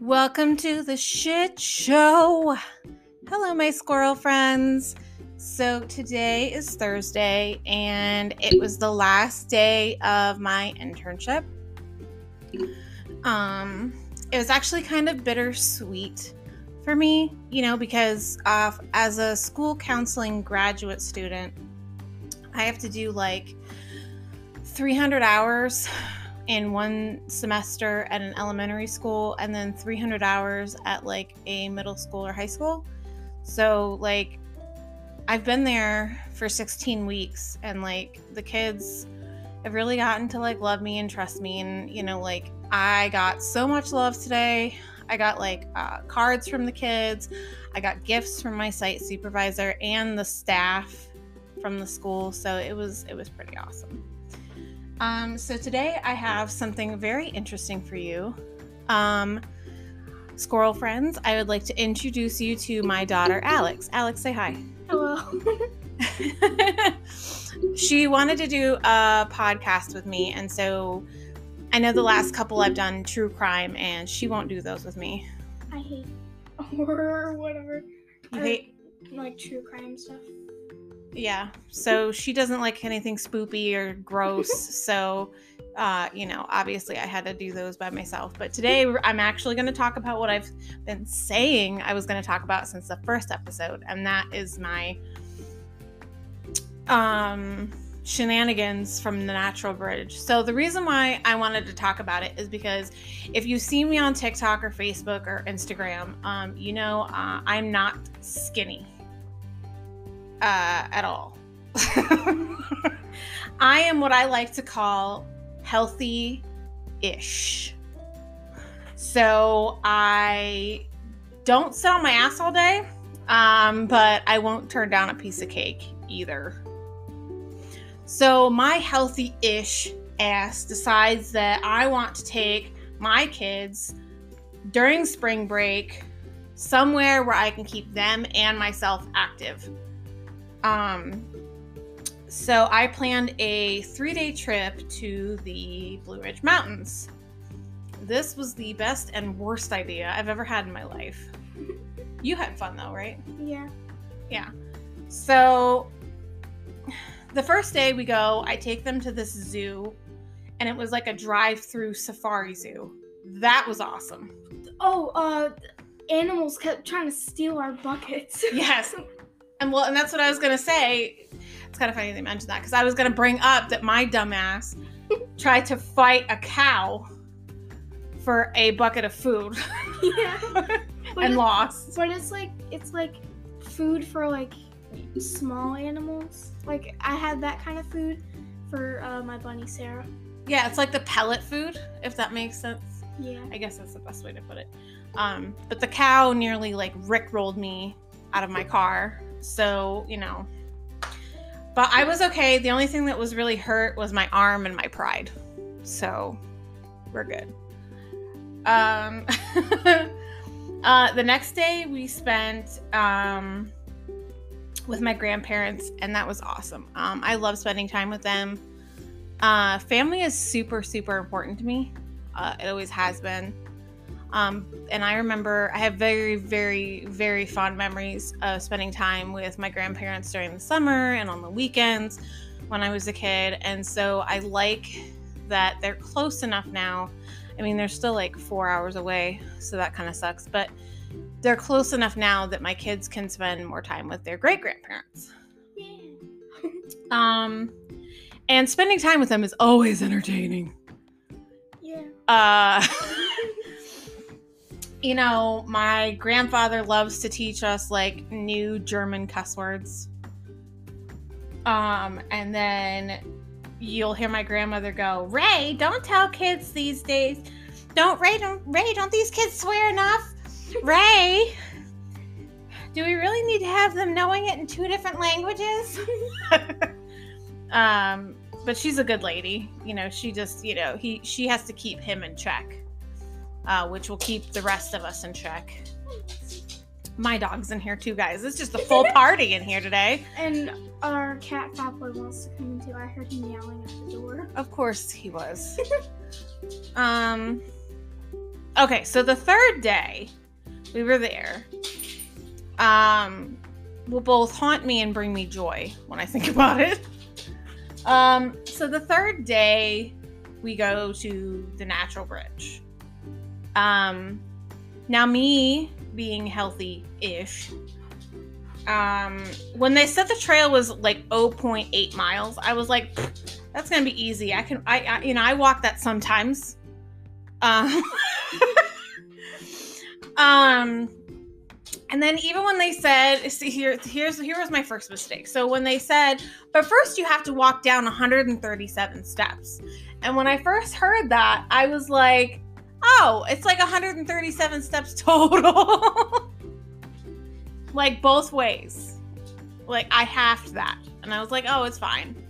Welcome to the shit show. Hello, my squirrel friends. So, today is Thursday, and it was the last day of my internship. Um, it was actually kind of bittersweet for me, you know, because uh, as a school counseling graduate student, I have to do like 300 hours in one semester at an elementary school and then 300 hours at like a middle school or high school. So, like, I've been there for 16 weeks and like the kids have really gotten to like love me and trust me. And, you know, like, I got so much love today. I got like uh, cards from the kids. I got gifts from my site supervisor and the staff from the school. So it was it was pretty awesome. Um, so today I have something very interesting for you. Um, squirrel friends, I would like to introduce you to my daughter Alex. Alex, say hi. Hello. she wanted to do a podcast with me, and so I know the last couple I've done true crime, and she won't do those with me. I hate horror or whatever. You Or, hate, like true crime stuff. yeah. So she doesn't like anything spoopy or gross. so, uh, you know, obviously I had to do those by myself. But today I'm actually going to talk about what I've been saying I was going to talk about since the first episode, and that is my um shenanigans from the natural bridge. So the reason why I wanted to talk about it is because if you see me on TikTok or Facebook or Instagram, um, you know uh, I'm not skinny uh, at all. I am what I like to call healthy ish. So I don't sit on my ass all day, um, but I won't turn down a piece of cake either. So my healthy ish ass decides that I want to take my kids during spring break somewhere where I can keep them and myself active. Um, so I planned a three day trip to the Blue Ridge Mountains. This was the best and worst idea I've ever had in my life. You had fun though, right? Yeah. Yeah. So the first day we go, I take them to this zoo, and it was like a drive through safari zoo. That was awesome. Oh, uh, animals kept trying to steal our buckets. Yes. And well, and that's what I was gonna say. It's kind of funny they mentioned that because I was gonna bring up that my dumbass tried to fight a cow for a bucket of food yeah. And lost. But it's like it's like food for like small animals. Like I had that kind of food for uh, my bunny Sarah. Yeah, it's like the pellet food, if that makes sense. Yeah. I guess that's the best way to put it. Um, but the cow nearly like rickrolled me out of my car. So, you know. But I was okay. The only thing that was really hurt was my arm and my pride. So we're good. Um uh the next day we spent um with my grandparents and that was awesome. Um I love spending time with them. Uh family is super, super important to me. Uh, it always has been. Um, and I remember I have very, very, very fond memories of spending time with my grandparents during the summer and on the weekends when I was a kid. And so I like that they're close enough now. I mean, they're still like four hours away, so that kind of sucks. But they're close enough now that my kids can spend more time with their great grandparents. Yeah. Um, and spending time with them is always entertaining. Yeah. Uh, you know, my grandfather loves to teach us like new German cuss words. Um, and then you'll hear my grandmother go, "Ray, don't tell kids these days. Don't Ray, don't Ray, don't these kids swear enough? Ray, do we really need to have them knowing it in two different languages?" um, but she's a good lady. You know, she just, you know, he she has to keep him in check, uh, which will keep the rest of us in check. My dog's in here too, guys. It's just a full party in here today. And our cat Fat Boy wants to come in too. I heard him yelling at the door. Of course he was. um Okay, so the third day we were there. Um will both haunt me and bring me joy when I think about it. Um so the third day we go to the natural bridge. Um now me being healthy-ish. Um when they said the trail was like 0.8 miles, I was like that's gonna be easy. I can, I, I you know, I walk that sometimes. Um, um, and then even when they said, see here, here's here was my first mistake. So when they said, but first you have to walk down 137 steps, and when I first heard that, I was like, oh, it's like 137 steps total, like both ways. Like I halved that, and I was like, oh, it's fine.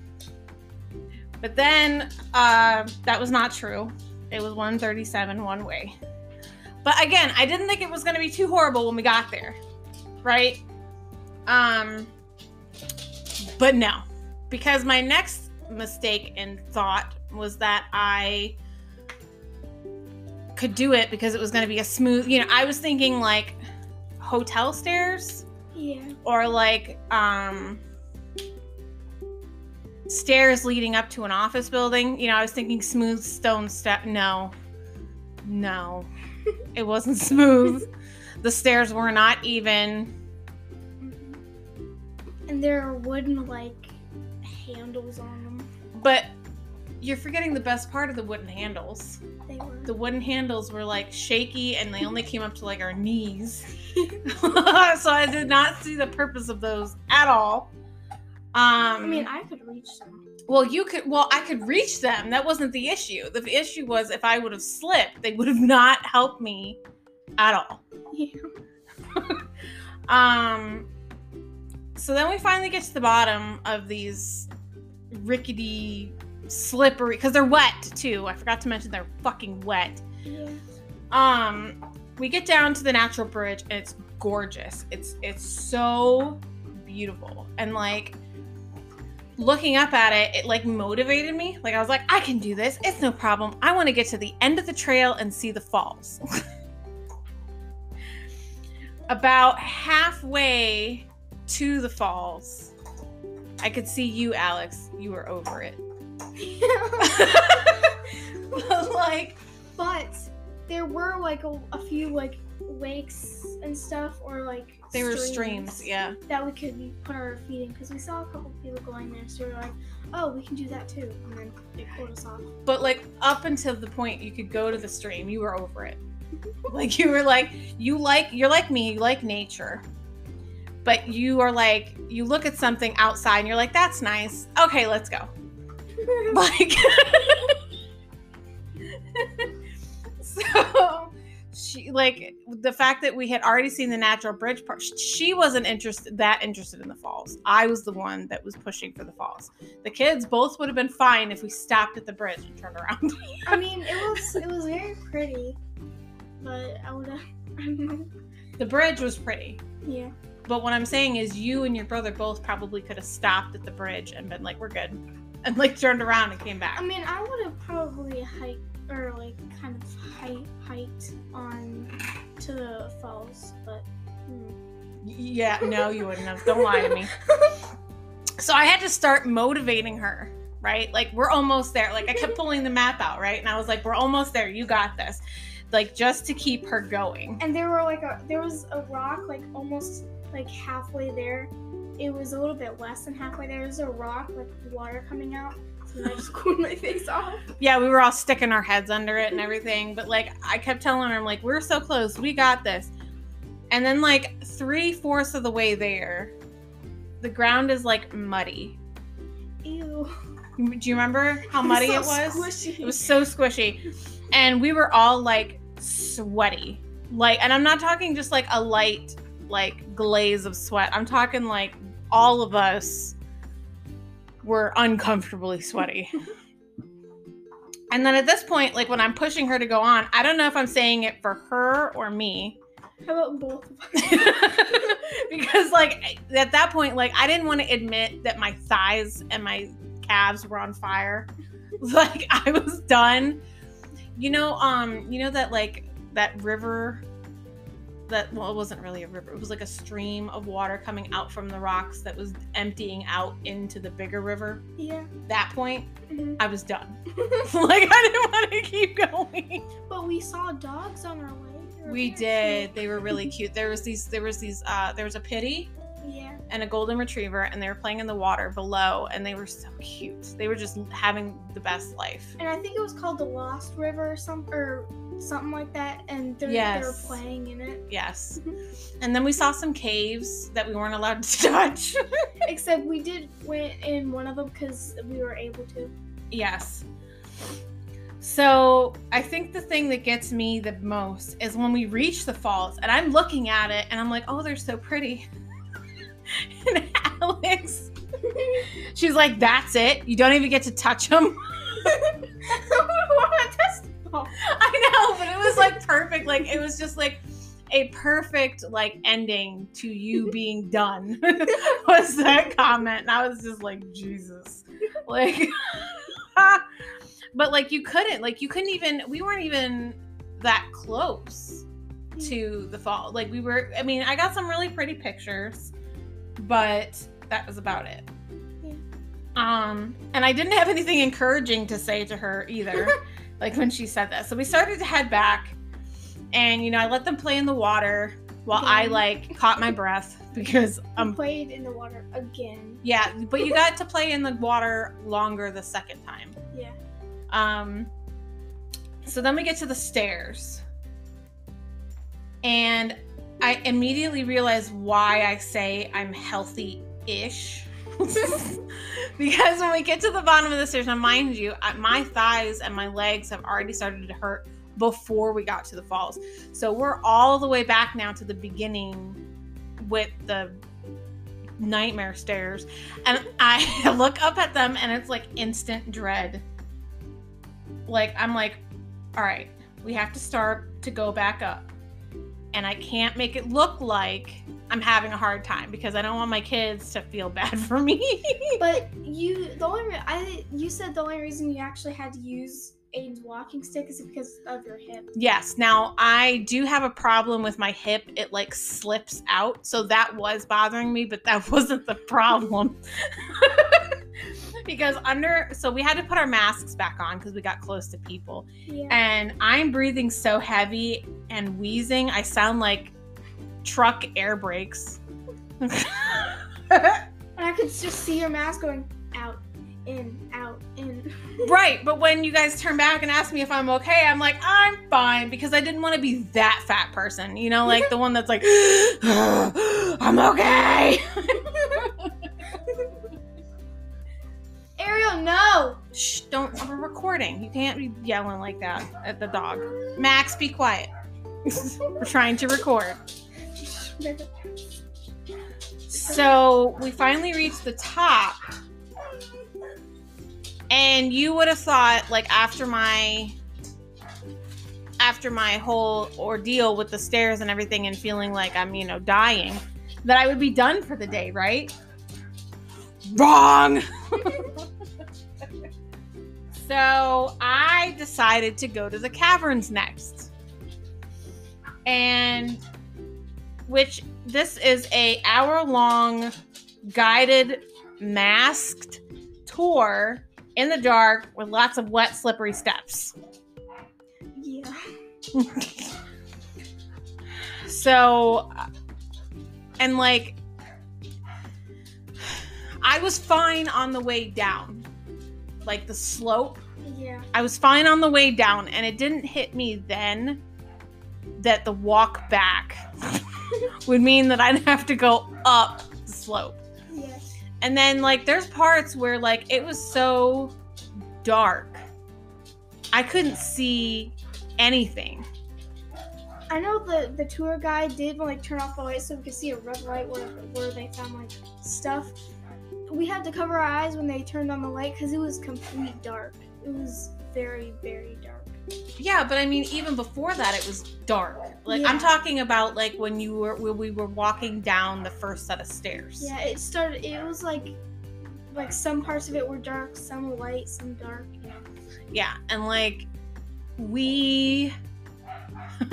But then uh, that was not true. It was 137 one way. But again, I didn't think it was going to be too horrible when we got there, right? Um, but no, because my next mistake and thought was that I could do it because it was going to be a smooth. You know, I was thinking like hotel stairs Yeah. or like um stairs leading up to an office building. You know, I was thinking smooth stone step. No, no, it wasn't smooth. the stairs were not even. And there are wooden like handles on them. But you're forgetting the best part of the wooden handles. They were. The wooden handles were like shaky and they only came up to like our knees. so I did not see the purpose of those at all. Um, I mean, I could reach them. Well, you could. Well, I could reach them. That wasn't the issue. The issue was if I would have slipped, they would have not helped me at all. Yeah. Um. So then we finally get to the bottom of these rickety, slippery because they're wet too. I forgot to mention they're fucking wet. Yeah. Um. We get down to the natural bridge and it's gorgeous. It's it's so beautiful and like looking up at it, it like motivated me. Like I was like, I can do this. It's no problem. I want to get to the end of the trail and see the falls. About halfway to the falls, I could see you, Alex. You were over it. but like, but there were like a, a few like lakes and stuff, or like they were streams, yeah. that we could put our feet in because we saw a couple people going there. So we were like, oh, we can do that too, and then it pulled us off. But like up until the point you could go to the stream, you were over it. Like you were like you like you're like me, you like nature. But you are like you look at something outside and you're like that's nice. Okay, let's go. Like So she like the fact that we had already seen the natural bridge part she wasn't interested that interested in the falls i was the one that was pushing for the falls the kids both would have been fine if we stopped at the bridge and turned around I mean, it was it was very pretty, but I would have. the bridge was pretty yeah. But what I'm saying is, you and your brother both probably could have stopped at the bridge and been like, "We're good," and like turned around and came back. I mean, I would have probably hiked or like kind of hike, hiked on to the falls, but. hmm. Yeah, no, you wouldn't have. Don't lie to me. So I had to start motivating her, right? Like we're almost there. Like I kept pulling the map out, right? And I was like, "We're almost there. You got this." Like just to keep her going. And there were like a there was a rock like almost like halfway there. It was a little bit less than halfway there. There's a rock with water coming out. So I just cooled my face off. Yeah, we were all sticking our heads under it and everything. But like I kept telling her, I'm like, "We're so close. We got this." And then like three fourths of the way there, the ground is like muddy. Ew. Do you remember how muddy So it was? It was so squishy. And we were all like sweaty. Like, and I'm not talking just like a light, like glaze of sweat. I'm talking like all of us were uncomfortably sweaty. and then at this point, like when I'm pushing her to go on, I don't know if I'm saying it for her or me, How about both because like at that point like I didn't want to admit that my thighs and my calves were on fire. Like I was done. You know um you know that like that river that well it wasn't really a river. It was like a stream of water coming out from the rocks that was emptying out into the bigger river. yeah. That point Mhm. I was done. like I didn't want to keep going. but we saw dogs on our way. We did. They were really cute. There was these there was these uh there was a pity. Yeah. and a golden retriever and they were playing in the water below and they were so cute. They were just having the best life. And I think it was called the Lost River or something or something like that. And they're, they were playing in it. Yes. And then we saw some caves that we weren't allowed to touch. Except we did went in one of them because we were able to. yes. So I think the thing that gets me the most is when we reach the falls and I'm looking at it and I'm like, oh, they're so pretty. and Alex, she's like, that's it. You don't even get to touch them. I know, but it was like perfect. Like it was just like a perfect like ending to you being done. was that comment? And I was just like, Jesus. Like but like you couldn't, like you couldn't even we weren't even that close to the fall. Like we were I mean, I got some really pretty pictures, but that was about it. Um, and I didn't have anything encouraging to say to her either like when she said that. So we started to head back, and you know, I let them play in the water while I like caught my breath because um played in the water again. yeah, but you got to play in the water longer the second time. Yeah. Um, so then we get to the stairs, and I immediately realize why I say I'm healthy ish. because when we get to the bottom of the stairs, now mind you, my thighs and my legs have already started to hurt before we got to the falls. So we're all the way back now to the beginning with the nightmare stairs. And I look up at them and it's like instant dread. Like, I'm like, all right, we have to start to go back up. And I can't make it look like I'm having a hard time because I don't want my kids to feel bad for me. But you, the only re- I you said the only reason you actually had to use Aiden's walking stick is because of your hip. yes, now I do have a problem with my hip. It like slips out. So that was bothering me, but that wasn't the problem. because under, so we had to put our masks back on because we got close to people. Yeah. and I'm breathing so heavy and wheezing. I sound like truck air brakes. And I could just see your mask going out, in, out, in. right, but when you guys turn back and ask me if I'm okay, I'm like, I'm fine because I didn't want to be that fat person, you know, like the one that's like, I'm okay. Ariel, no! Shh, don't, we're recording. You can't be yelling like that at the dog. Max, be quiet. we're trying to record. So we finally reached the top. And you would have thought, like, after my after my whole ordeal with the stairs and everything and feeling like I'm, you know, dying, that I would be done for the day, right? Wrong. so I decided to go to the caverns next. And which this is a hour long guided masked tour in the dark with lots of wet slippery steps Yeah. so and like i was fine on the way down like the slope Yeah. i was fine on the way down and it didn't hit me then that the walk back would mean that i'd have to go up the slope Yeah. And then like there's parts where like it was so dark. I couldn't see anything. I know the the tour guide did like turn off the light so we could see a red light where where they found like stuff. We had to cover our eyes when they turned on the light because it was complete dark. It was very very dark. Yeah, but I mean, even before that, it was dark. Like I'm talking about like when you were when we were walking down the first set of stairs. Yeah, it started. It was like, like some parts of it were dark, some light, some dark. You know. Yeah, and like we.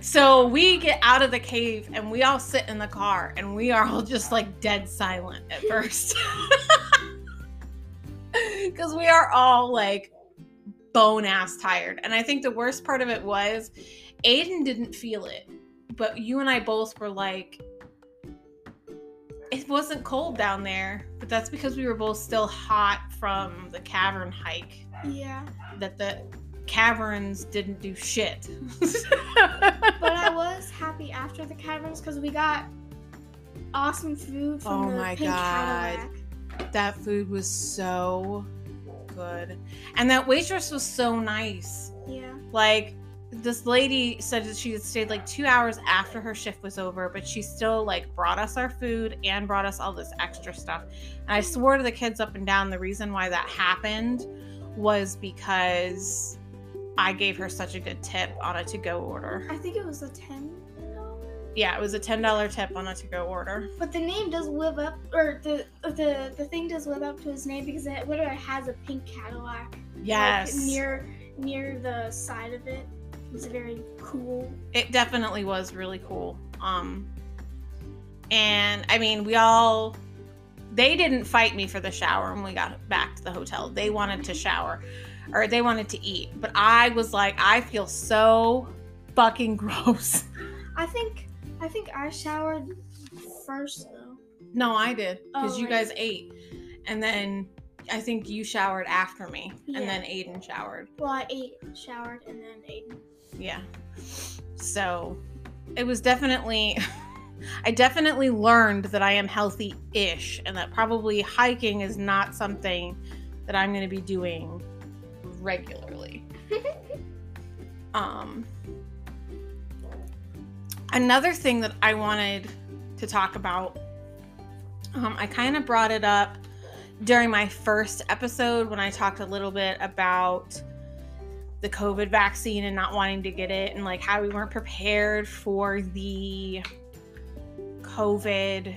So we get out of the cave and we all sit in the car and we are all just like dead silent at first. Because we are all like bone ass tired. And I think the worst part of it was Aiden didn't feel it, but you and I both were like, it wasn't cold down there, but that's because we were both still hot from the cavern hike. Yeah, That the caverns didn't do shit. but I was happy after the caverns because we got awesome food from Oh the my pink God. Cadillac. that food was so good. And that waitress was so nice. Yeah, Like this lady said that she had stayed like two hours after her shift was over, but she still like brought us our food and brought us all this extra stuff. And I swore to the kids up and down the reason why that happened was because I gave her such a good tip on a to go order. I think it was a ten. Yeah, it was a ten dollar tip on a to go order. But the name does live up, or the the the thing does live up to his name because it literally has a pink Cadillac. like, Yes. near near the side of it. It's very cool. it definitely was really cool. Um and I mean, we all they didn't fight me for the shower when we got back to the hotel. They wanted to shower or they wanted to eat, but I was like, I feel so fucking gross. I think I think I showered first though. No, I did because Oh, you right. guys ate, and then I think you showered after me, Yeah. and then Aiden showered. Well, I ate, showered, and then Aiden. Yeah. So it was definitely, I definitely learned that I am healthy ish and that probably hiking is not something that I'm going to be doing regularly. Um, another thing that I wanted to talk about, um, I kind of brought it up during my first episode when I talked a little bit about the COVID vaccine and not wanting to get it, and like how we weren't prepared for the COVID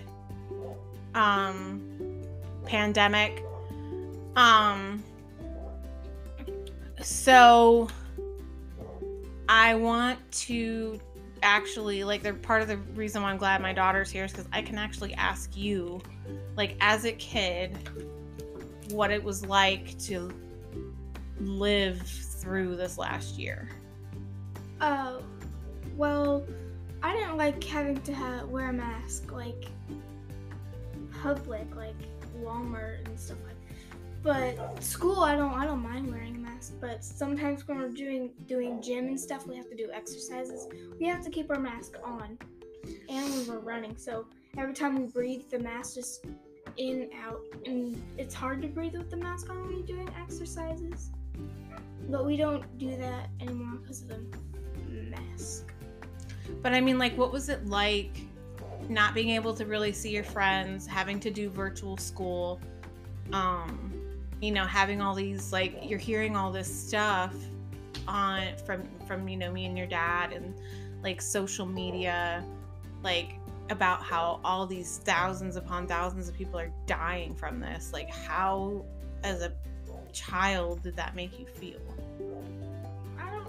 um, pandemic. Um, so I want to actually like they're part of the reason why I'm glad my daughter's here is because I can actually ask you, like as a kid, what it was like to live through this last year. Oh, well, I didn't like having to ha- wear a mask like public, like Walmart and stuff like. That. But school, I don't, I don't mind wearing But sometimes when we're doing doing gym and stuff, we have to do exercises. We have to keep our mask on, and when we're running. So every time we breathe, the mask just in out, and it's hard to breathe with the mask on when you're doing exercises. But we don't do that anymore because of the mask. But I mean, like, what was it like not being able to really see your friends, having to do virtual school? Um, you know, having all these like you're hearing all this stuff on from from you know me and your dad and like social media, like about how all these thousands upon thousands of people are dying from this. Like, how as a child did that make you feel? I don't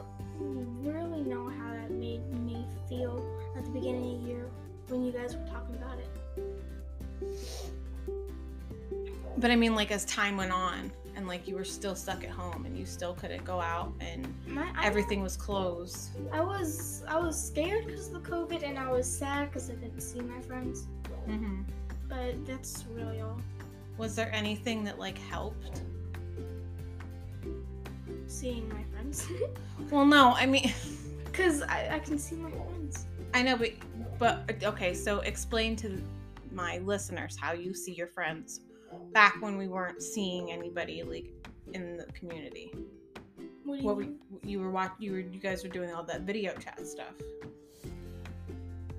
really know how that made me feel at the beginning of the year when you guys were talking about But I mean, like as time went on, and like you were still stuck at home, and you still couldn't go out, and My, I, everything was closed. I was I was scared because of the COVID, and I was sad because I didn't see my friends. hmm But that's really all. Was there anything that like helped? Seeing my friends, Well, no. I mean, because I, I can see my friends. I know, but but okay. So explain to my listeners how you see your friends back when we weren't seeing anybody like in the community. What do you What we, you were watching, you were you guys were doing all that video chat stuff.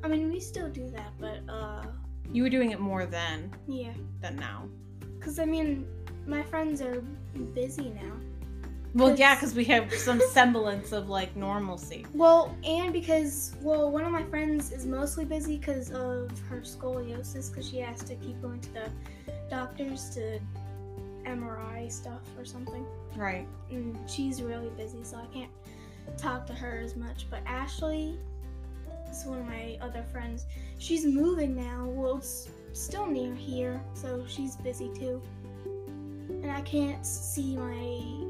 I mean, we still do that, but uh, You were doing it more then yeah. than now. Because I mean, my friends are busy now. Well, yeah, because we have some semblance of like normalcy. Well, and because well, one of my friends is mostly busy because of her scoliosis, because she has to keep going to the doctors to MRI stuff or something. Right. and she's really busy, so I can't talk to her as much. But Ashley is one of my other friends. She's moving now. Well, it's still near here, so she's busy too. And I can't see my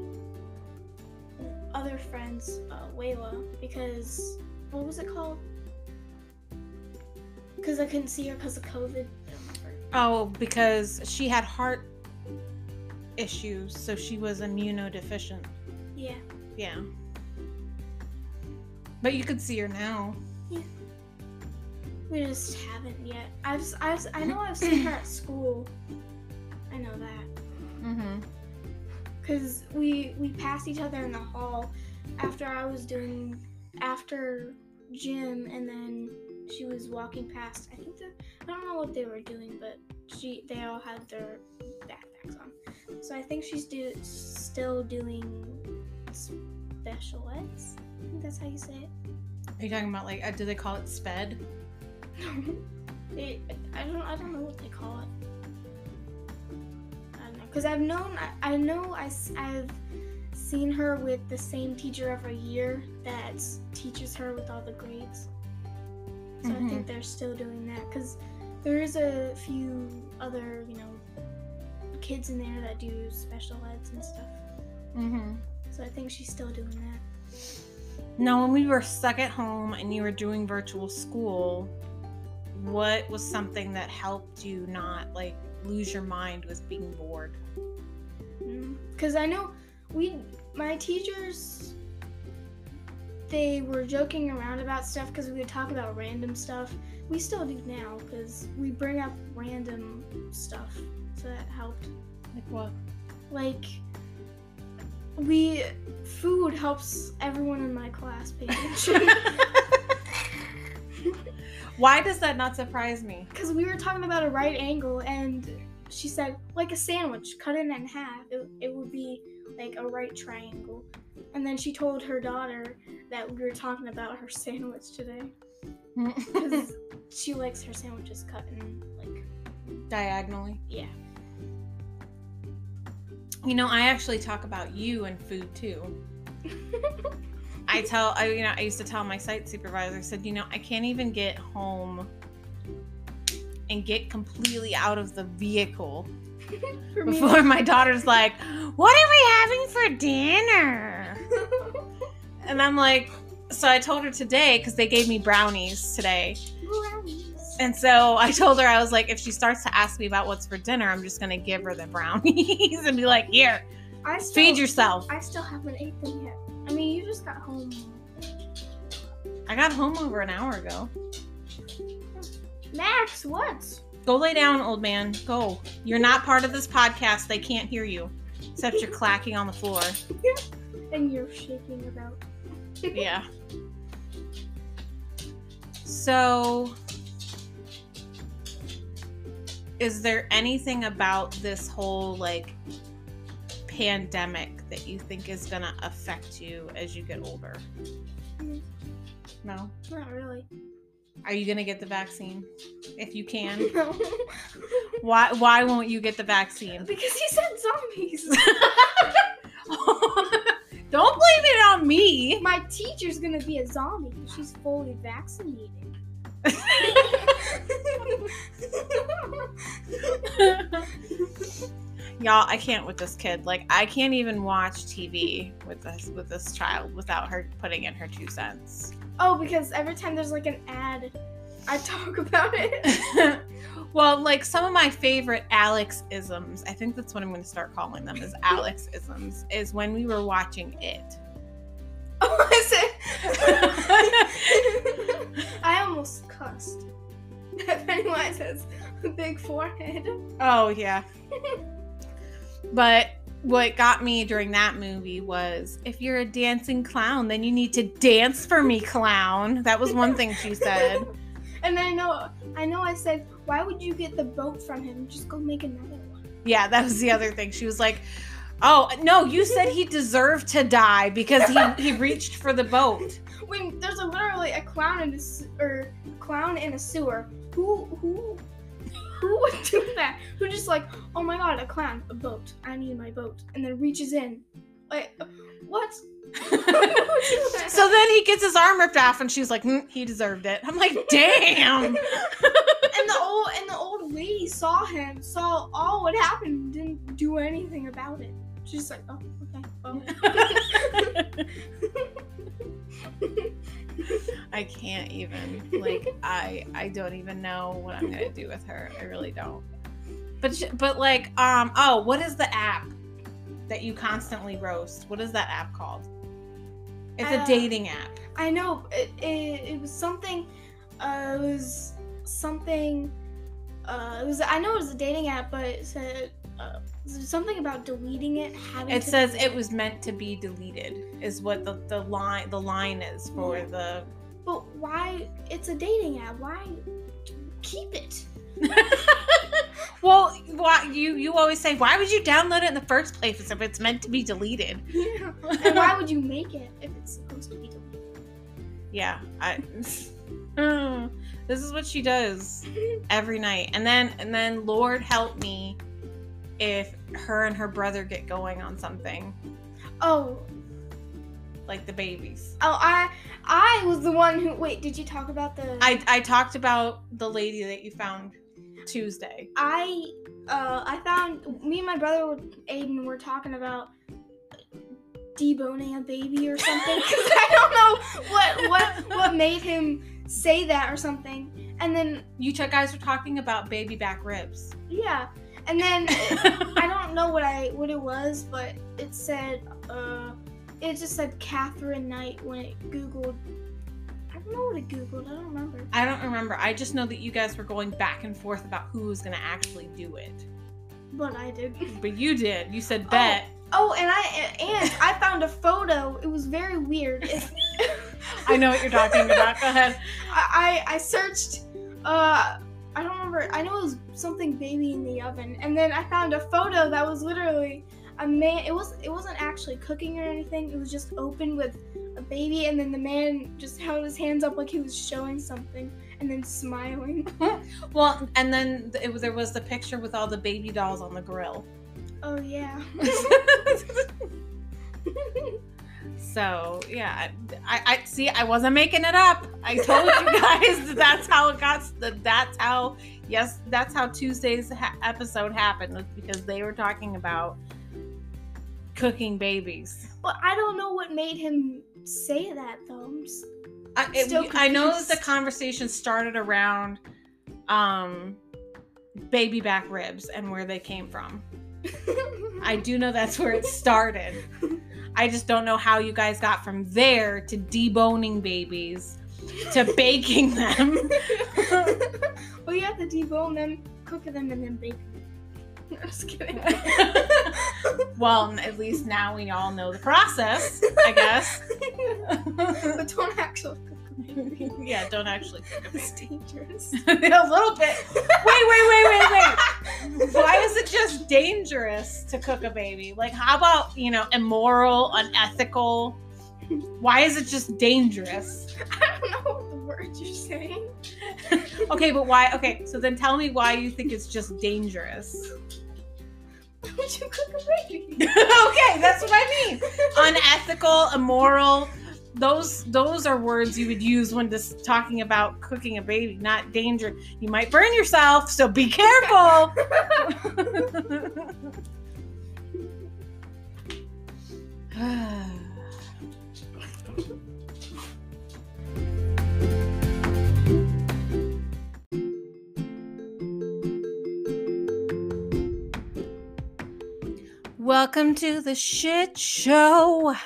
other friends, uh, Wayla, because what was it called? Because I couldn't see her because of COVID. Oh, because she had heart issues, so she was immunodeficient. Yeah. Yeah. But you could see her now. Yeah. We just haven't yet. I've, I've I know I've seen her at school. I know that. Mm-hmm. Cause we we passed each other in the hall after I was doing after gym, and then she was walking past. I think they I don't know what they were doing, but she they all had their backpacks on. So I think she's do still doing special eds. I think that's how you say it. Are you talking about like, uh, do they call it sped? they, I don't I don't know what they call it. I don't know because I've known I, I know I, have seen her with the same teacher every year that teaches her with all the grades. So I think they're still doing that because there is a few other you know kids in there that do special eds and stuff. Mm-hmm. So I think she's still doing that. Now, when we were stuck at home and you were doing virtual school, what was something that helped you not like lose your mind with being bored? Because Mm, I know we, my teachers, they were joking around about stuff because we would talk about random stuff. We still do now because we bring up random stuff. So that helped. Like what? Like, we, food helps everyone in my class pay attention. Why does that not surprise me? Because we were talking about a right angle and she said, like a sandwich, cut it in half. It, it would be like a right triangle. And then she told her daughter that we were talking about her sandwich today. Because she likes her sandwiches cut in, like, Diagonally. yeah. You know, I actually talk about you and food too. I tell I you know I used to tell my site supervisor I said you know I can't even get home and get completely out of the vehicle before my daughter's like what are we having for dinner and I'm like so I told her today because they gave me brownies today brownies. and so I told her I was like if she starts to ask me about what's for dinner I'm just gonna give her the brownies and be like here I still, feed yourself I still haven't ate them yet. I mean, just got home. I got home over an hour ago Max, what? Go lay down, old man. Go. You're not part of this podcast. They can't hear you. Except you're clacking on the floor. And you're shaking about. Yeah. So, is there anything about this whole like pandemic that you think is going to affect you as you get older? Mm. No. Not really. Are you going to get the vaccine if you can? No. Why why won't you get the vaccine? because he said zombies. Don't blame it on me. My teacher's gonna be a zombie. She's fully vaccinated. Y'all, I can't with this kid. Like, I can't even watch TV with this with this child without her putting in her two cents. oh, because every time there's like an ad, I talk about it. well, like some of my favorite Alex isms, I think that's what I'm going to start calling them is Alex isms, is when we were watching it. Oh, I said. I almost cussed. Pennywise has a big forehead. Oh yeah. But what got me during that movie was if you're a dancing clown, then you need to dance for me, clown. That was one thing she said. And I know, I know. I said, why would you get the boat from him? Just go make another one. Yeah, that was the other thing. She was like, "Oh no, you said he deserved to die because he he reached for the boat." When there's a, literally a clown in a or clown in a sewer, who who who would do that? Who just like, oh my god, a clown, a boat, I need my boat, and then reaches in, like, what? Who would do that? So then he gets his arm ripped off, and she's like, "Mm, "He deserved it." I'm like, "Damn." and the old and the old lady saw him, saw all what happened, didn't do anything about it. She's like, oh, okay. Well. I can't even. Like I I don't even know what I'm gonna do with her. I really don't. But but like um oh what is the app that you constantly roast? What is that app called? It's a Uh, dating app. I know it, it, it was something. Uh, it was something. Uh, it was I know it was a dating app, but it said something about deleting it. Having It to says it was meant to be deleted. Is what the the line the line is for Yeah. the. But why? It's a dating app. Why keep it? well, why you you always say why would you download it in the first place if it's meant to be deleted? Yeah. and why would you make it if it's supposed to be deleted? yeah i Mm, this is what she does every night and then and then lord help me if her and her brother get going on something Oh, like the babies oh, I I was the one who. Wait, did you talk about the? i i talked about the lady that you found tuesday I uh I found me and my brother Aiden were talking about deboning a baby or something 'cause I don't know what what what made him say that or something. And then you two guys were talking about baby back ribs yeah, and then I don't know what I what it was, but it said uh it just said Catherine Knight when it googled. I don't know what it googled. I don't remember. i don't remember i just know that you guys were going back and forth about who was going to actually do it But I did. but you did you said bet Oh, and I and I found a photo. It was very weird. It- i know what you're talking about go ahead I, I I searched. Uh, I don't remember. I know it was something baby in the oven, and then I found a photo that was literally a man. It was it wasn't actually cooking or anything. It was just open with a baby, and then the man just held his hands up like he was showing something, and then smiling. Well, and then it was, there was the picture with all the baby dolls on the grill. Oh yeah. so yeah, I, I see. I wasn't making it up. I told you guys that that's how it got. That's how. Yes, that's how Tuesday's ha- episode happened was because they were talking about cooking babies. Well, I don't know what made him say that though. I, it- I know that the conversation started around um, baby back ribs and where they came from. I do know that's where it started. I just don't know how you guys got from there to deboning babies to baking them. well, you have to debone them, cook them, and then bake them. I'm just kidding. well, at least now we all know the process, I guess. but don't actually. Yeah, don't actually cook a It's baby. dangerous. a little bit. Wait, wait, wait, wait, wait. Why is it just dangerous to cook a baby? Like, how about, you know, immoral, unethical? Why is it just dangerous? I don't know what the words you're saying. Okay, but why? Okay, so then tell me why you think it's just dangerous. Why would you cook a baby? okay, that's what I mean. Unethical, immoral. Those those are words you would use when just talking about cooking a baby, not danger. You might burn yourself, so be careful. Welcome to the shit show.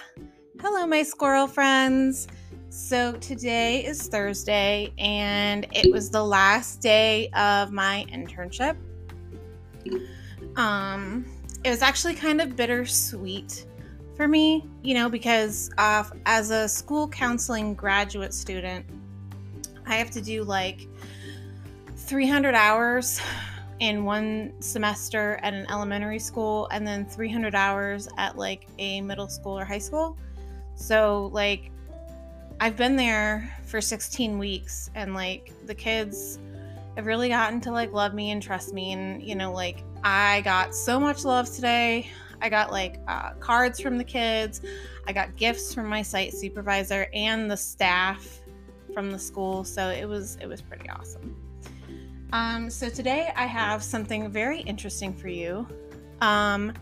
Hello, my squirrel friends. So, today is Thursday, and it was the last day of my internship. Um, it was actually kind of bittersweet for me, you know, because uh, as a school counseling graduate student, I have to do like 300 hours in one semester at an elementary school and then 300 hours at like a middle school or high school. So, like, I've been there for 16 weeks and like the kids have really gotten to like love me and trust me. And, you know, like, I got so much love today. I got like uh, cards from the kids. I got gifts from my site supervisor and the staff from the school. So it was it was pretty awesome. Um, so today I have something very interesting for you. Um,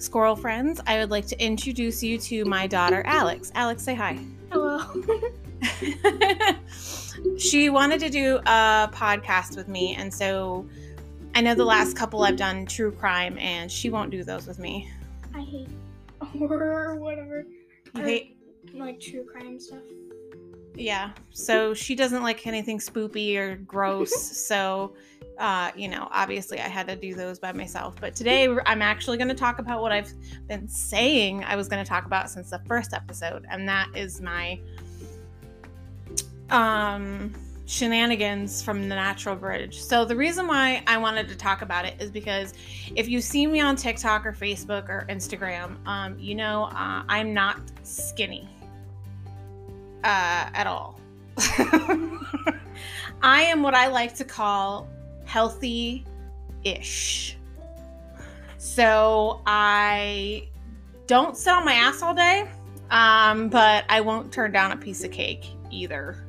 squirrel friends, I would like to introduce you to my daughter Alex. Alex, say hi. Hello. she wanted to do a podcast with me, and so I know the last couple I've done true crime, and she won't do those with me. I hate horror or whatever. You Or, hate like true crime stuff. Yeah. So she doesn't like anything spoopy or gross. so, uh, you know, obviously I had to do those by myself. But today I'm actually going to talk about what I've been saying I was going to talk about since the first episode, and that is my um shenanigans from the natural bridge. So the reason why I wanted to talk about it is because if you see me on TikTok or Facebook or Instagram, um, you know uh, I'm not skinny uh, at all. I am what I like to call healthy ish. So I don't sit on my ass all day, um, but I won't turn down a piece of cake either.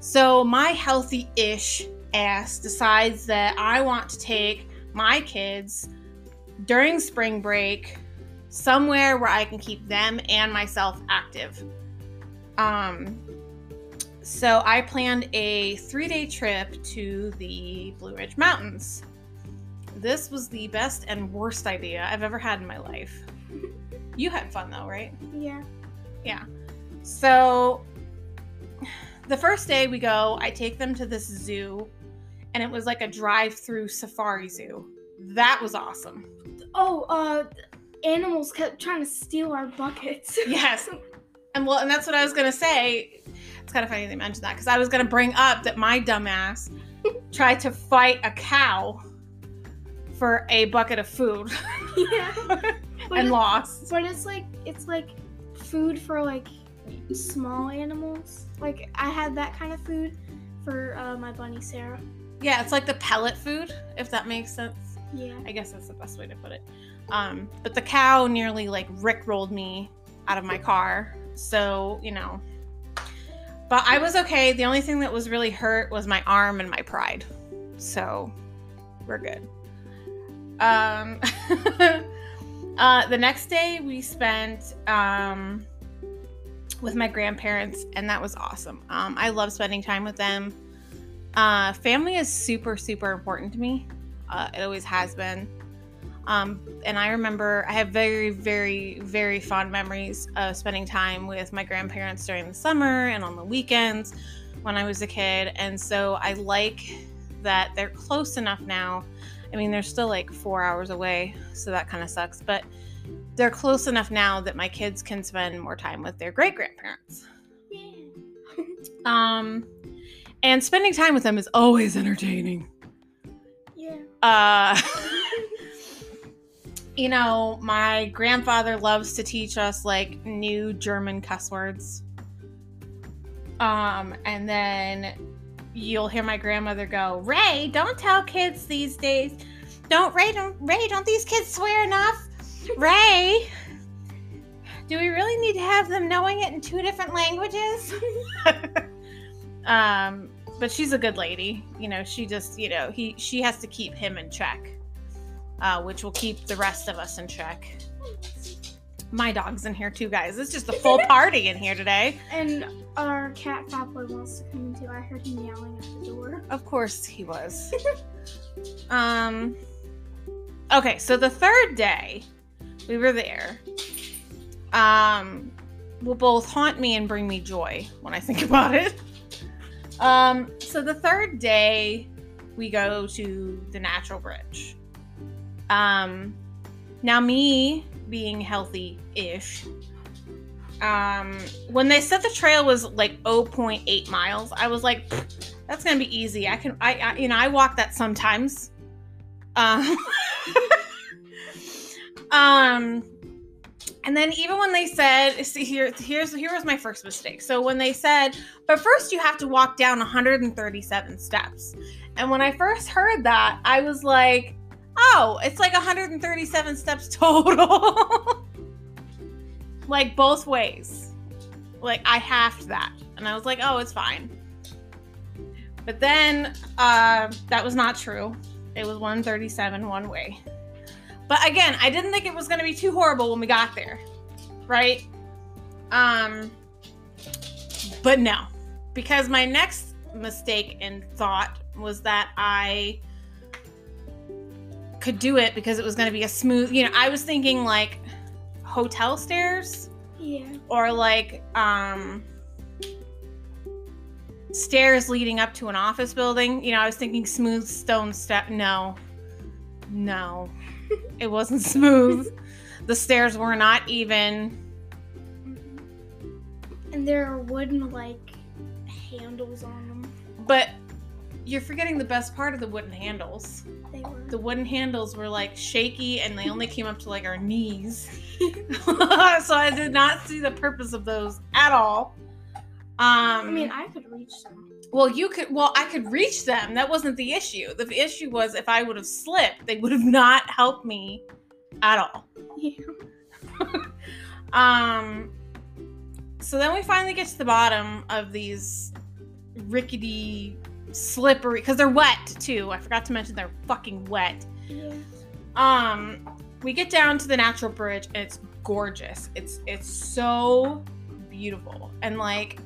So my healthy ish ass decides that I want to take my kids during spring break somewhere where I can keep them and myself active. Um, so I planned a three day trip to the Blue Ridge Mountains. This was the best and worst idea I've ever had in my life. You had fun though, right? Yeah. Yeah. So the first day we go, I take them to this zoo, and it was like a drive through safari zoo. That was awesome. Oh, uh, animals kept trying to steal our buckets. Yes. And well, and that's what I was gonna say. It's kind of funny they mentioned that because I was gonna bring up that my dumbass tried to fight a cow for a bucket of food yeah. And lost. But it's like it's like food for like small animals. Like I had that kind of food for uh, my bunny Sarah. Yeah, it's like the pellet food, if that makes sense. Yeah. I guess that's the best way to put it. Um, but the cow nearly like rickrolled me out of my car. So, you know. But I was okay. The only thing that was really hurt was my arm and my pride. So we're good. Um uh the next day we spent um with my grandparents and that was awesome. Um I love spending time with them. Uh family is super super important to me. Uh, it always has been. Um, and I remember I have very, very, very fond memories of spending time with my grandparents during the summer and on the weekends when I was a kid. And so I like that they're close enough now. I mean, they're still like four hours away, so that kind of sucks. But they're close enough now that my kids can spend more time with their great grandparents. Yeah. Um, and spending time with them is always entertaining. Yeah. Uh, you know, my grandfather loves to teach us like new German cuss words. Um, and then you'll hear my grandmother go, "Ray, don't tell kids these days. Don't Ray, don't Ray, don't these kids swear enough? Ray, do we really need to have them knowing it in two different languages?" um, but she's a good lady. You know, she just, you know, he she has to keep him in check, uh, which will keep the rest of us in check. My dog's in here too, guys. It's just a full party in here today. And our cat Fat Boy wants to come in too. I heard him yelling at the door. Of course he was. um Okay, so the third day we were there. Um will both haunt me and bring me joy when I think about it. Um so the third day we go to the natural bridge. Um now me being healthy-ish um, when they said the trail was like 0.8 miles, I was like, that's gonna be easy. I can, I, I you know, I walk that sometimes. Um, um, and then even when they said, see here, here's here was my first mistake. So when they said, but first you have to walk down 137 steps, and when I first heard that, I was like, oh, it's like 137 steps total. like both ways. Like I halved that. And I was like, oh, it's fine. But then uh, that was not true. It was 137 one way. But again, I didn't think it was going to be too horrible when we got there. Right? Um but no. Because my next mistake and thought was that I could do it because it was going to be a smooth, you know, I was thinking like hotel stairs Yeah. or like um stairs leading up to an office building. You know, I was thinking smooth stone step. No. No. it wasn't smooth. the stairs were not even. And there are wooden like handles on them. But you're forgetting the best part of the wooden handles. They were. The wooden handles were like shaky and they only came up to like our knees. so I did not see the purpose of those at all. Um I mean, I could reach them. Well, you could. Well, I could reach them. That wasn't the issue. The issue was if I would have slipped, they would have not helped me at all. Yeah. Um. So then we finally get to the bottom of these rickety, slippery because they're wet too. I forgot to mention they're fucking wet. Yeah. Um. We get down to the natural bridge and it's gorgeous. It's it's so beautiful and like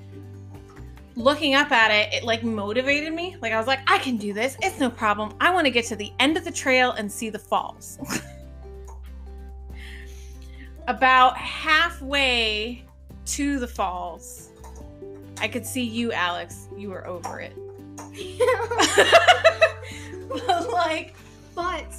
looking up at it, it like motivated me. Like I was like, I can do this. It's no problem. I want to get to the end of the trail and see the falls. About halfway to the falls, I could see you, Alex. You were over it. Like, but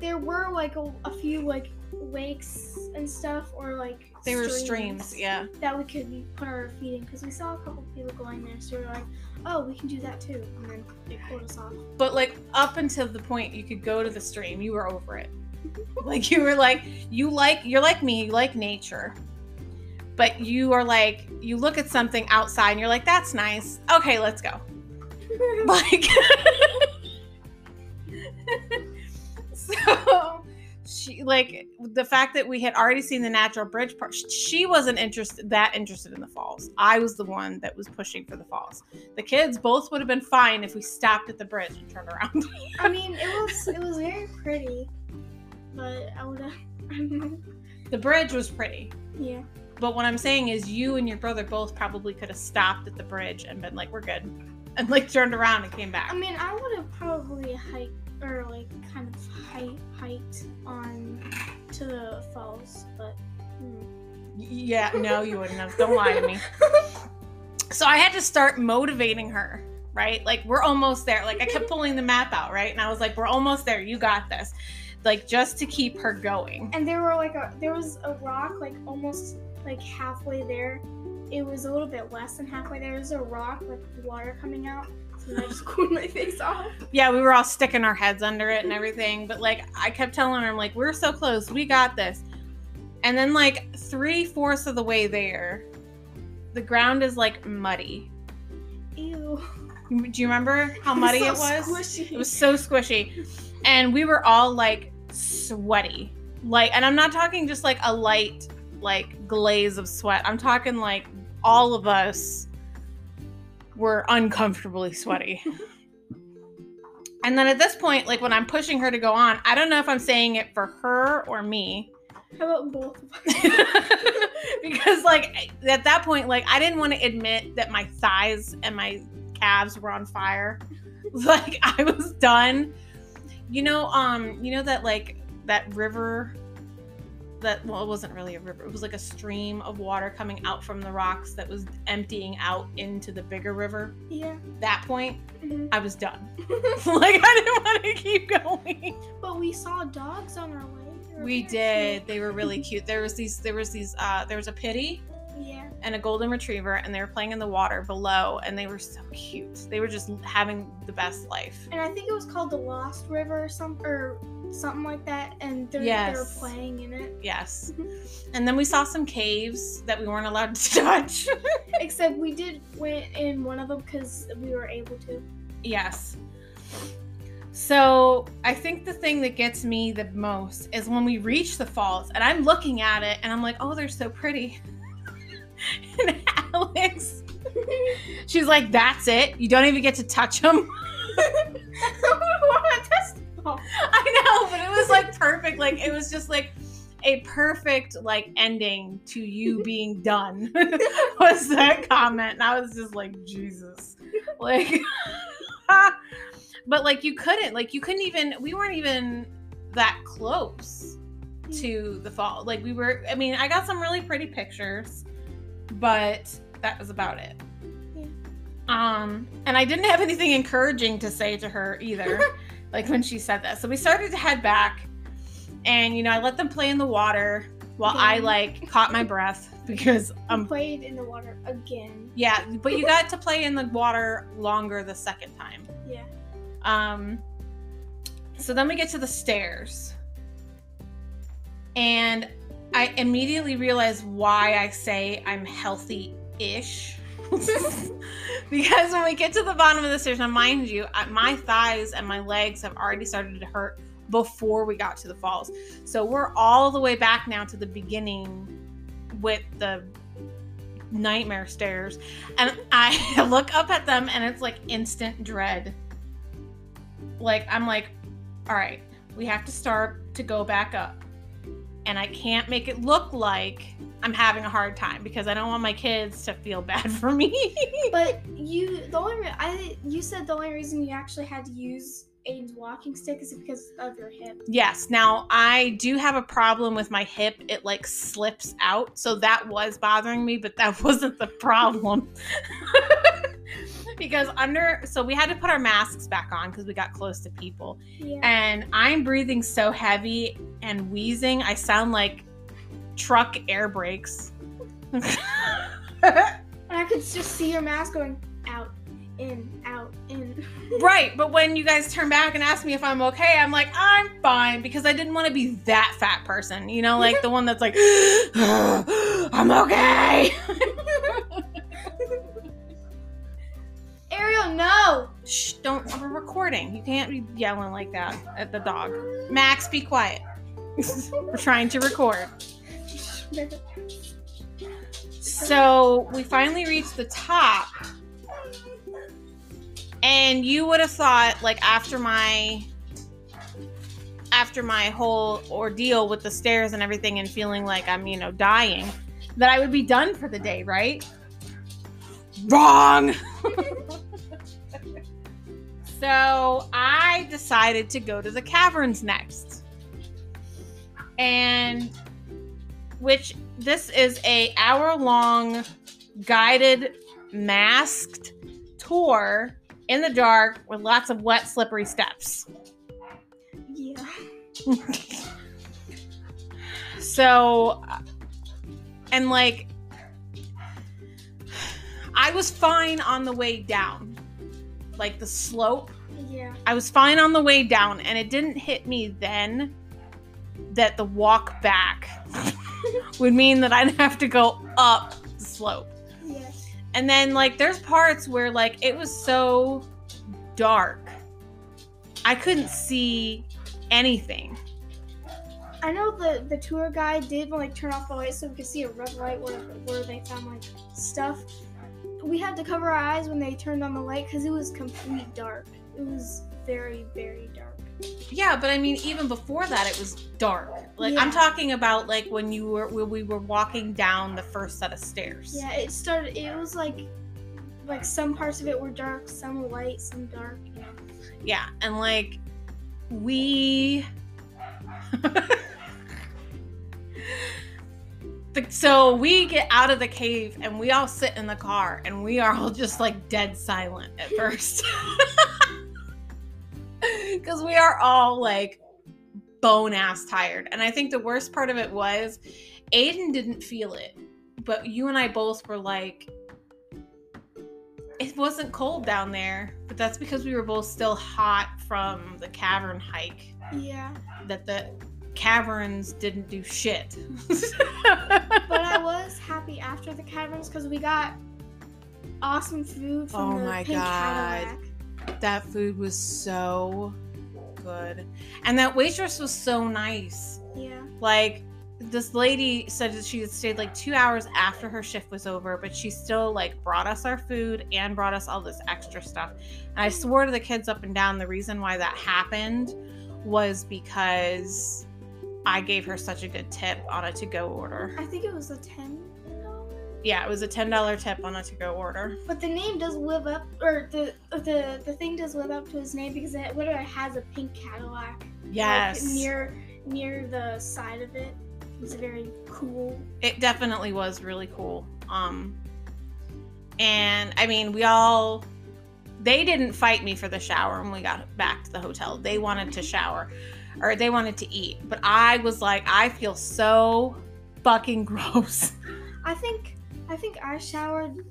there were like a, a few like lakes and stuff, or like they were streams, yeah. that we could put our feet in because we saw a couple people going there. So we were like, oh, we can do that too, and then they pulled us off. But like up until the point you could go to the stream, you were over it. like you were like you like you're like me, you like nature. But you are like you look at something outside and you're like that's nice. Okay, let's go. Like So she like the fact that we had already seen the natural bridge part she wasn't interested that interested in the falls i was the one that was pushing for the falls the kids both would have been fine if we stopped at the bridge and turned around I mean, it was it was very pretty, but I would have. the bridge was pretty yeah. But what I'm saying is, you and your brother both probably could have stopped at the bridge and been like, "We're good," and like turned around and came back. I mean, I would have probably hiked or like kind of height hiked on to the falls, but. hmm. Yeah, no, you wouldn't have. Don't lie to me. So I had to start motivating her, right? Like we're almost there. Like I kept pulling the map out, right? And I was like, "We're almost there. You got this." Like just to keep her going. And there were like a there was a rock like almost like halfway there. It was a little bit less than halfway there. There's a rock with water coming out. So I just cooled my face off. Yeah, we were all sticking our heads under it and everything. But like I kept telling her, I'm like, "We're so close. We got this." And then like three fourths of the way there, the ground is like muddy. Ew. Do you remember how muddy So it was? Squishy. It was so squishy. And we were all like sweaty. Like, and I'm not talking just like a light, like glaze of sweat. I'm talking like all of us were uncomfortably sweaty. and then at this point, like when I'm pushing her to go on, I don't know if I'm saying it for her or me. How about both because like at that point, like I didn't want to admit that my thighs and my calves were on fire. Like I was done. You know, um, you know that like that river that well, it wasn't really a river. It was like a stream of water coming out from the rocks that was emptying out into the bigger river. Yeah. That point, mhm. I was done. like I didn't want to keep going. but we saw dogs on our way. We did. They were really cute. There was these there was these uh there was a pity Yeah. and a golden retriever, and they were playing in the water below, and they were so cute. They were just having the best life. And I think it was called the Lost River or something or something like that. And they're, they were playing in it. Yes. Mm-hmm. And then we saw some caves that we weren't allowed to touch. Except we did went in one of them because we were able to. Yes. So I think the thing that gets me the most is when we reach the falls and I'm looking at it and I'm like, oh, they're so pretty. and Alex, she's like, that's it. You don't even get to touch them. I know, but it was like perfect. Like it was just like a perfect like ending to you being done was that comment. And I was just like, Jesus. Like but like you couldn't, like you couldn't even we weren't even that close to the fall. Like we were I mean, I got some really pretty pictures, but that was about it. Yeah. Um, and I didn't have anything encouraging to say to her either like when she said that. So we started to head back, and you know, I let them play in the water while I like caught my breath because um played in the water again. yeah, but you got to play in the water longer the second time. Yeah. Um, so then we get to the stairs, and I immediately realize why I say I'm healthy ish. because when we get to the bottom of the stairs, now mind you, my thighs and my legs have already started to hurt before we got to the falls. So we're all the way back now to the beginning with the nightmare stairs. And I look up at them and it's like instant dread. Like, I'm like, all right, we have to start to go back up. And I can't make it look like I'm having a hard time because I don't want my kids to feel bad for me. But you, the only re- I you said the only reason you actually had to use Aiden's walking stick is because of your hip. yes, now I do have a problem with my hip. It like slips out. So that was bothering me, but that wasn't the problem. because under, so we had to put our masks back on because we got close to people. Yeah. and I'm breathing so heavy and wheezing. I sound like truck air brakes. And I could just see your mask going out, in, out, in. right, but when you guys turn back and ask me if I'm okay, I'm like, I'm fine because I didn't want to be that fat person, you know, like the one that's like, I'm okay. No. Shh, don't, we're recording. You can't be yelling like that at the dog. Max, be quiet. we're trying to record. So we finally reached the top. And you would have thought, like, after my after my whole ordeal with the stairs and everything and feeling like I'm, you know, dying, that I would be done for the day, right? Wrong. so I decided to go to the caverns next. And which this is a hour long guided masked tour in the dark with lots of wet slippery steps Yeah. so and like i was fine on the way down like the slope Yeah. i was fine on the way down and it didn't hit me then that the walk back would mean that i'd have to go up the slope Yeah. and then like there's parts where like it was so dark i couldn't see anything I know the the tour guide did like turn off the light so we could see a red light where where they found like stuff. We had to cover our eyes when they turned on the light because it was complete dark. It was very very dark. Yeah, but I mean, even before that, it was dark. Like I'm talking about like when you were when we were walking down the first set of stairs. Yeah, it started. It was like like some parts of it were dark, some light, some dark. You know. Yeah, and like we. The- so we get out of the cave and we all sit in the car and we are all just like dead silent at first. Because we are all like bone ass tired. And I think the worst part of it was Aiden didn't feel it, but you and I both were like, it wasn't cold down there, but that's because we were both still hot from the cavern hike. Yeah. That the caverns didn't do shit. But I was happy after the caverns because we got awesome food from Oh the my pink God. Cadillac. that food was so good. And that waitress was so nice. Yeah. Like this lady said that she had stayed like two hours after her shift was over, but she still like brought us our food and brought us all this extra stuff. And I swore to the kids up and down the reason why that happened was because I gave her such a good tip on a to-go order. I think it was a ten dollar. Yeah, it was a ten dollar tip on a to-go order. But the name does live up, or the the the thing does live up to his name because it literally has a pink Cadillac. like, Yes, near near the side of it. It's very cool. it definitely was really cool. Um, and I mean, we all they didn't fight me for the shower when we got back to the hotel. They wanted to shower or they wanted to eat, but I was like, I feel so fucking gross. I think I think I showered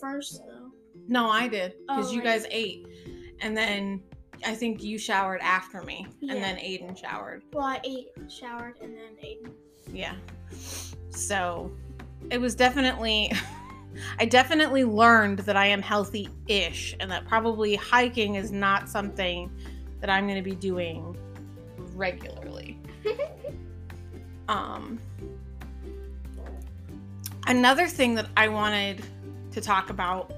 first though. No, I did because Oh, you right. guys ate, and then I think you showered after me, Yeah. and then Aiden showered. Well, I ate, showered, and then Aiden. Yeah. So it was definitely, I definitely learned that I am healthy ish and that probably hiking is not something that I'm going to be doing regularly. um, another thing that I wanted to talk about,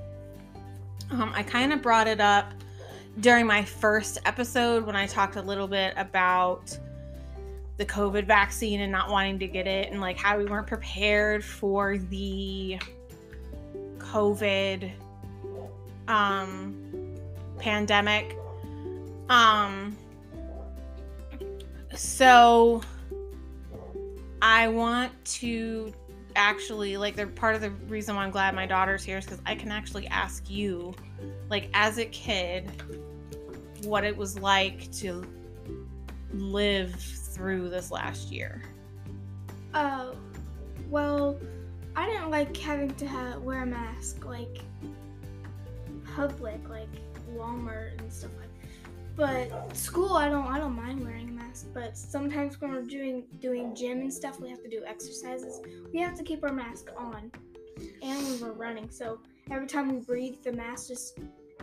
um, I kind of brought it up during my first episode when I talked a little bit about the COVID vaccine and not wanting to get it, and like how we weren't prepared for the COVID um, pandemic. Um, so I want to actually like they're part of the reason why I'm glad my daughter's here is because I can actually ask you, like as a kid, what it was like to live through this last year. Oh, well, I didn't like having to ha- wear a mask like public, like Walmart and stuff like. That. But school, I don't, I don't mind wearing But sometimes when we're doing doing gym and stuff, we have to do exercises. We have to keep our mask on, and when we're running. So every time we breathe, the mask just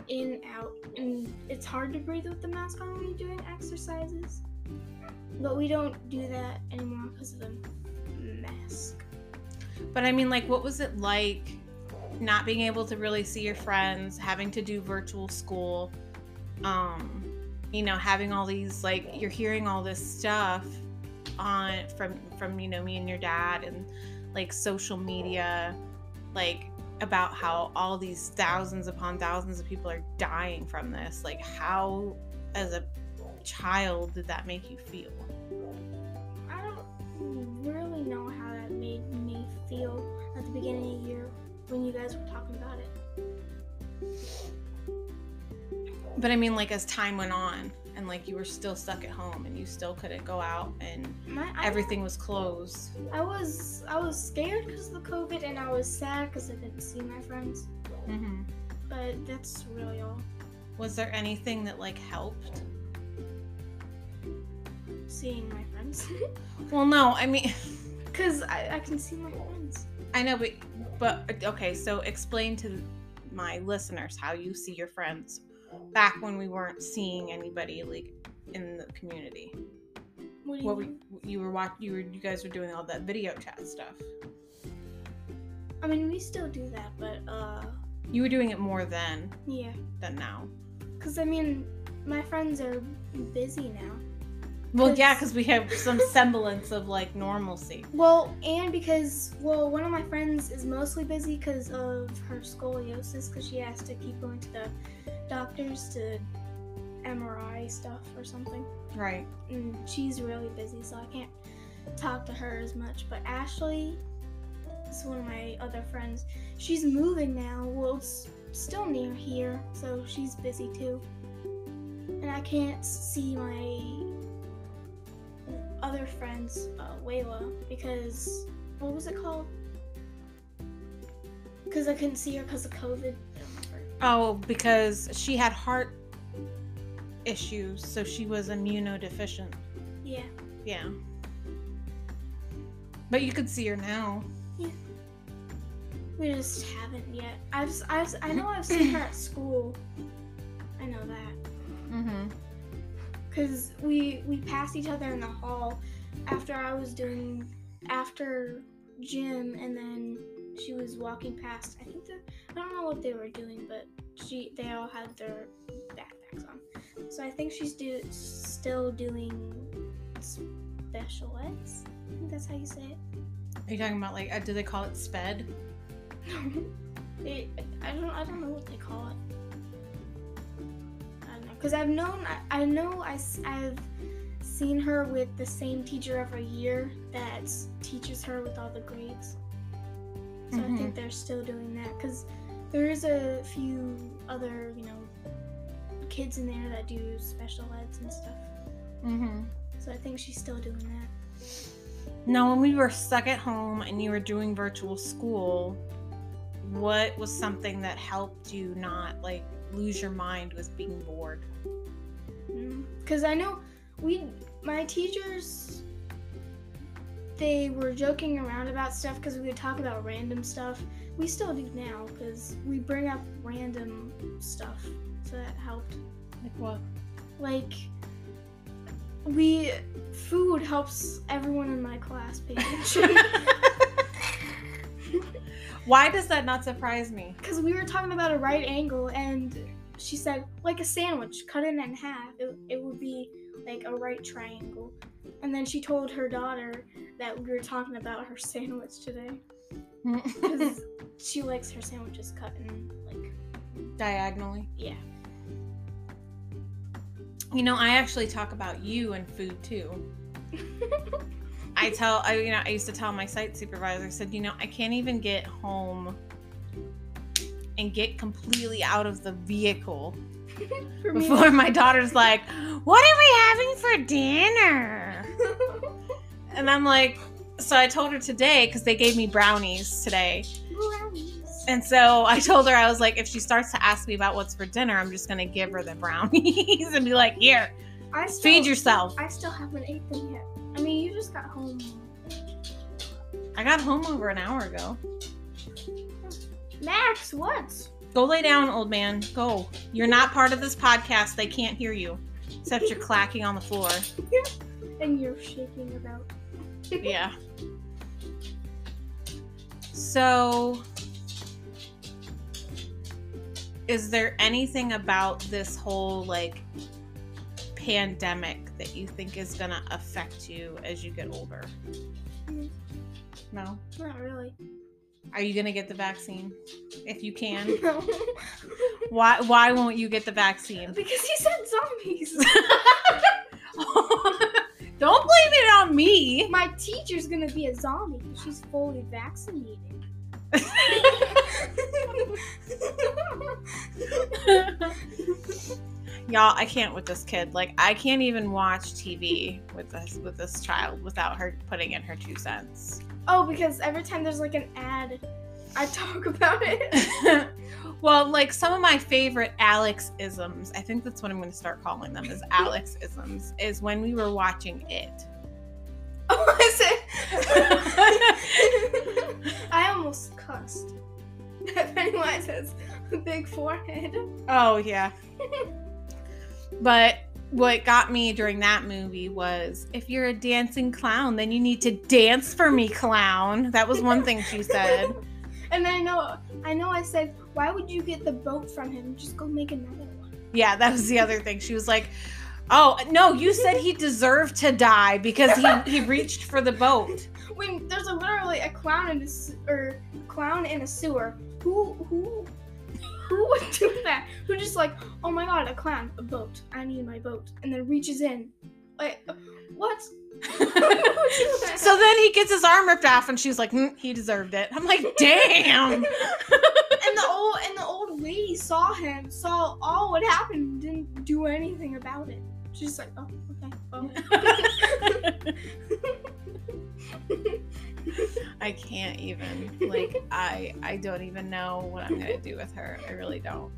in out, and it's hard to breathe with the mask on when you're doing exercises. But we don't do that anymore because of the mask. But I mean, like, what was it like not being able to really see your friends, having to do virtual school, um, you know, having all these like you're hearing all this stuff on from from you know me and your dad and like social media, like about how all these thousands upon thousands of people are dying from this. Like, how as a child did that make you feel? I don't really know how that made me feel at the beginning of the year when you guys were talking about But I mean, like as time went on, and like you were still stuck at home, and you still couldn't go out, and My, I, everything was closed. I was I was scared because of the COVID, and I was sad because I didn't see my friends. hmm But that's really all. Was there anything that like helped? Seeing my friends, Well, no. I mean, because I, I can see my friends. I know, but but okay. So explain to my listeners how you see your friends back when we weren't seeing anybody like in the community. What do you What were mean? you were watching? You were you guys were doing all that video chat stuff. I mean, we still do that, but uh, You were doing it more then yeah. than now. Because I mean, my friends are busy now. Well, yeah, Cause- we have some semblance of like normalcy. Well, and because well, one of my friends is mostly busy because of her scoliosis, because she has to keep going to the doctors to MRI stuff or something. Right. And she's really busy, so I can't talk to her as much. But Ashley is one of my other friends. She's moving now. Well, it's still near here, so she's busy too. And I can't see my other friends, uh, Wayla, because what was it called? because I couldn't see her because of COVID. Oh, because she had heart issues, so she was immunodeficient. Yeah. Yeah. But you could see her now. Yeah. We just haven't yet. I've, I've I know I've seen her at school. I know that Mm-hmm. Because we we passed each other in the hall after I was doing after gym, and then she was walking past. I think they I don't know what they were doing, but she they all had their backpacks on. So I think she's do still doing special eds. I think that's how you say it. Are you talking about like? Uh, do they call it sped? It, I don't I don't know what they call it. I don't know because I've known I, I know I have seen her with the same teacher every year that teaches her with all the grades. So I think they're still doing that because there is a few other you know kids in there that do special eds and stuff. Mm-hmm. So I think she's still doing that. Now, when we were stuck at home and you were doing virtual school, what was something that helped you not like lose your mind with being bored? Because I know we, my teachers, they were joking around about stuff because we would talk about random stuff. We still do now because we bring up random stuff. So that helped. Like what? Like, we, food helps everyone in my class pay attention. Why does that not surprise me? Because we were talking about a right angle and she said, like a sandwich, cut it in half. It, it would be like a right triangle. And then she told her daughter that we were talking about her sandwich today. Because she likes her sandwiches cut in, like, Diagonally. yeah. You know, I actually talk about you and food too. I tell I you know, I used to tell my site supervisor, I said, you know, I can't even get home and get completely out of the vehicle before my daughter's like, What are we having for dinner? And I'm like, so I told her today because they gave me brownies today. brownies. And so I told her, I was like, if she starts to ask me about what's for dinner, I'm just going to give her the brownies and be like, here, I still, feed yourself. I still haven't ate them yet. I mean, you just got home. I got home over an hour ago. Max, what? Go lay down, old man. Go. You're not part of this podcast. They can't hear you. Except you're clacking on the floor. And you're shaking about. Yeah. So, is there anything about this whole like pandemic that you think is going to affect you as you get older? Mm. No. Not really. Are you going to get the vaccine if you can? No. Why why won't you get the vaccine? because he said zombies. Don't blame it on me. My teacher's gonna be a zombie. She's fully vaccinated. Y'all, I can't with this kid. Like, I can't even watch TV with this with this child without her putting in her two cents. oh, because every time there's like an ad, I talk about it. well, like some of my favorite Alex isms, I think that's what I'm going to start calling them is Alex isms, is when we were watching it. Oh, I said. I almost cussed. Pennywise has a big forehead. Oh yeah. But what got me during that movie was if you're a dancing clown, then you need to dance for me, clown. That was one thing she said. And I know, I know. I said, why would you get the boat from him? Just go make another one. Yeah, that was the other thing. She was like, "Oh no, you said he deserved to die because he he reached for the boat." When there's a, literally a clown in a or clown in a sewer, who who who would do that? Who just like, oh my god, a clown, a boat. I need my boat, and then reaches in. Like, what? so then he gets his arm ripped off, and she's like, "Hmm, "He deserved it." I'm like, "Damn." and the old and the old lady saw him, saw all what happened, didn't do anything about it. She's like, oh, okay. Well. I can't even. Like I I don't even know what I'm gonna do with her. I really don't.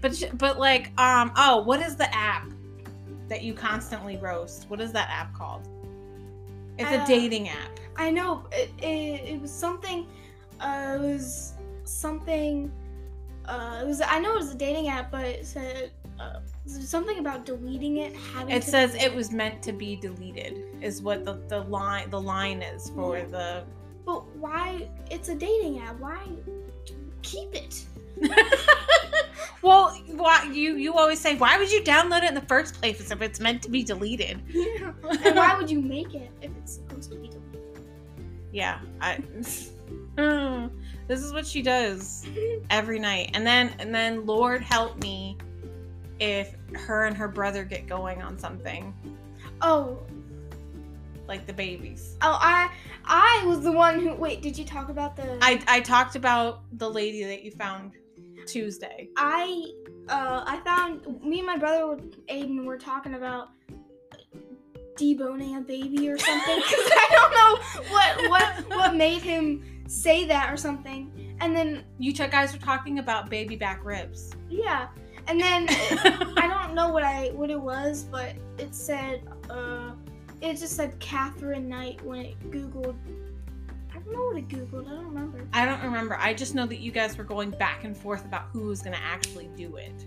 But but like um oh what is the app that you constantly roast? What is that app called? It's a Uh, dating app. I know it, it, it was something. Uh, it was something. Uh, it was. I know it was a dating app, but it said uh, something about deleting it. Having It to says it was meant to be deleted. Is what the the line the line is for Yeah. the. But why? It's a dating app. Why keep it? well, why you you always say why would you download it in the first place if it's meant to be deleted? Yeah. and why would you make it if it's supposed to be deleted? Yeah, I. This is what she does every night, and then and then Lord help me if her and her brother get going on something Oh, like the babies. oh, I, I was the one who. Wait, did you talk about the? I I talked about the lady that you found Tuesday. I uh I found me and my brother Aiden were talking about deboning a baby or something 'cause I don't know what what what made him say that or something. And then You two guys were talking about baby back ribs. yeah, and then I don't know what I what it was, but it said uh it just said Katherine Knight when it googled. I don't know what it googled. I don't remember. I don't remember. I just know that you guys were going back and forth about who was going to actually do it.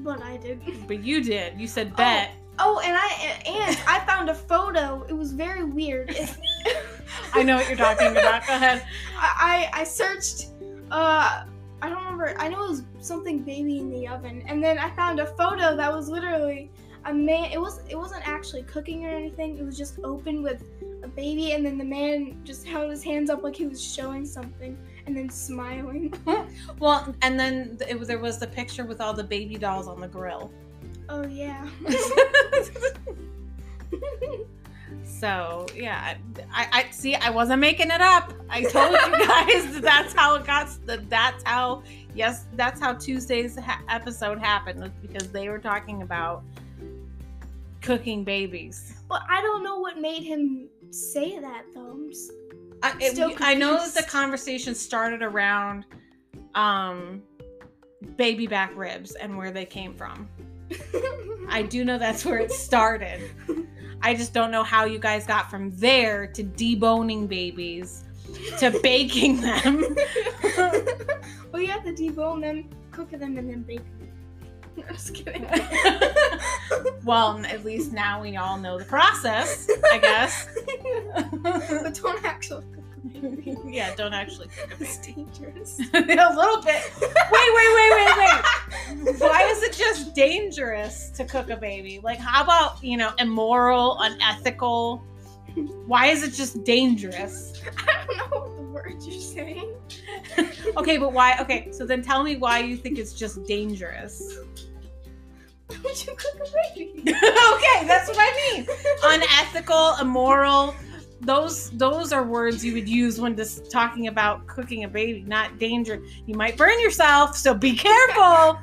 But I did. But you did. You said bet. Oh, and I and I found a photo. It was very weird. I know what you're talking about. Go ahead. I I I searched. Uh, I don't remember. I know it was something baby in the oven, and then I found a photo that was literally a man. It was it wasn't actually cooking or anything. It was just open with a baby, and then the man just held his hands up like he was showing something, and then smiling. Well, and then it was, there was the picture with all the baby dolls on the grill. Oh yeah. so yeah, I, I see. I wasn't making it up. I told you guys that that's how it got. That that's how. Yes, that's how Tuesday's ha- episode happened was because they were talking about cooking babies. but I don't know what made him say that though. I, it- I know that the conversation started around um, baby back ribs and where they came from. I do know that's where it started. I just don't know how you guys got from there to deboning babies to baking them. well, you have to debone them, cook them, and then bake them. I'm just kidding. well, at least now we all know the process, I guess. but don't actually. Yeah, don't actually cook a It's baby. dangerous. a little bit. Wait, wait, wait, wait, wait. Why is it just dangerous to cook a baby? Like, how about, you know, immoral, unethical? Why is it just dangerous? I don't know what the word you're saying. Okay, but why? Okay, so then tell me why you think it's just dangerous. Why would you cook a baby? okay, that's what I mean. Unethical, immoral. Those those are words you would use when just talking about cooking a baby, not danger. You might burn yourself, so be careful.